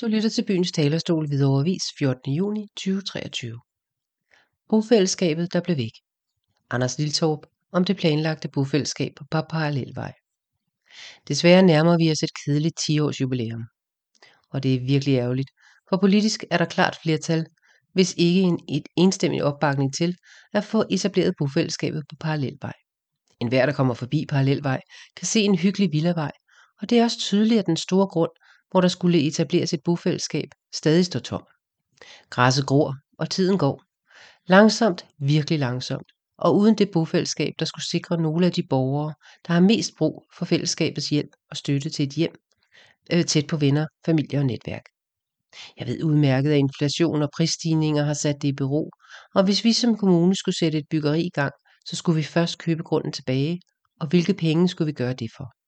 Du lytter til byens talerstol ved overvis 14. juni 2023. Bofællesskabet, der blev væk. Anders Liltorp om det planlagte bofællesskab på Parallelvej. Desværre nærmer vi os et kedeligt 10-års jubilæum. Og det er virkelig ærgerligt, for politisk er der klart flertal, hvis ikke en et enstemmig opbakning til at få etableret bofællesskabet på Parallelvej. En hver, der kommer forbi Parallelvej, kan se en hyggelig villavej, og det er også tydeligt, at den store grund, hvor der skulle etableres et bofællesskab, stadig står tom. Græsset gror, og tiden går. Langsomt, virkelig langsomt, og uden det bofællesskab, der skulle sikre nogle af de borgere, der har mest brug for fællesskabets hjælp og støtte til et hjem, øh, tæt på venner, familie og netværk. Jeg ved udmærket, at inflation og prisstigninger har sat det i bero, og hvis vi som kommune skulle sætte et byggeri i gang, så skulle vi først købe grunden tilbage, og hvilke penge skulle vi gøre det for?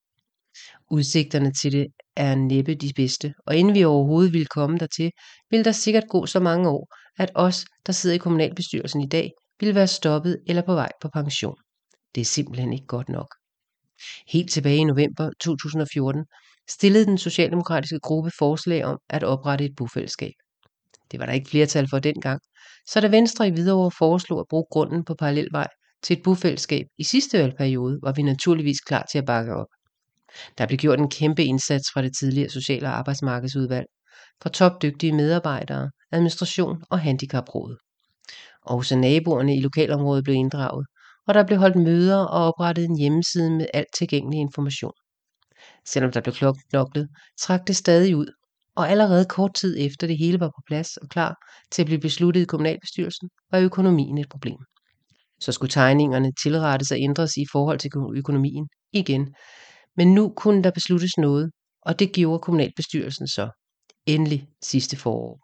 Udsigterne til det er næppe de bedste, og inden vi overhovedet ville komme dertil, ville der sikkert gå så mange år, at os, der sidder i kommunalbestyrelsen i dag, ville være stoppet eller på vej på pension. Det er simpelthen ikke godt nok. Helt tilbage i november 2014 stillede den socialdemokratiske gruppe forslag om at oprette et bofællesskab. Det var der ikke flertal for dengang, så da Venstre i Hvidovre foreslog at bruge grunden på Parallelvej til et bofællesskab i sidste valgperiode, var vi naturligvis klar til at bakke op. Der blev gjort en kæmpe indsats fra det tidligere Social- og Arbejdsmarkedsudvalg, fra topdygtige medarbejdere, administration og handicapråd. Også naboerne i lokalområdet blev inddraget, og der blev holdt møder og oprettet en hjemmeside med alt tilgængelig information. Selvom der blev knoklet, trak det stadig ud, og allerede kort tid efter det hele var på plads og klar til at blive besluttet i kommunalbestyrelsen, var økonomien et problem. Så skulle tegningerne tilrettes og ændres i forhold til økonomien igen, men nu kunne der besluttes noget, og det gjorde kommunalbestyrelsen så. Endelig sidste forår.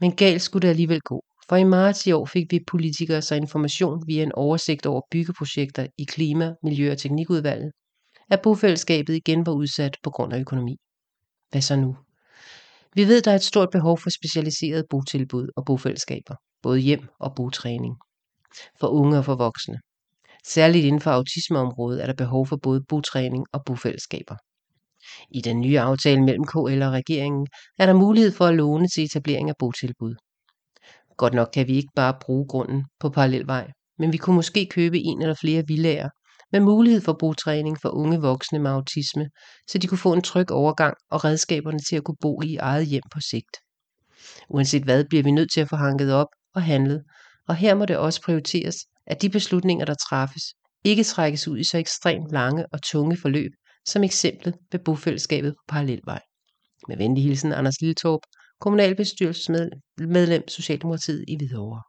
Men galt skulle det alligevel gå, for i marts i år fik vi politikere så information via en oversigt over byggeprojekter i Klima, Miljø- og Teknikudvalget, at bofællesskabet igen var udsat på grund af økonomi. Hvad så nu? Vi ved, der er et stort behov for specialiseret botilbud og bofællesskaber, både hjem og botræning, for unge og for voksne. Særligt inden for autismeområdet er der behov for både botræning og bofællesskaber. I den nye aftale mellem KL og regeringen er der mulighed for at låne til etablering af botilbud. Godt nok kan vi ikke bare bruge grunden på parallelvej, men vi kunne måske købe en eller flere villager med mulighed for botræning for unge voksne med autisme, så de kunne få en tryg overgang og redskaberne til at kunne bo i eget hjem på sigt. Uanset hvad bliver vi nødt til at få hanket op og handlet, og her må det også prioriteres, at de beslutninger, der træffes, ikke trækkes ud i så ekstremt lange og tunge forløb, som eksemplet ved bofællesskabet på Parallelvej. Med venlig hilsen Anders Lilletorp, kommunalbestyrelsesmedlem Socialdemokratiet i Hvidovre.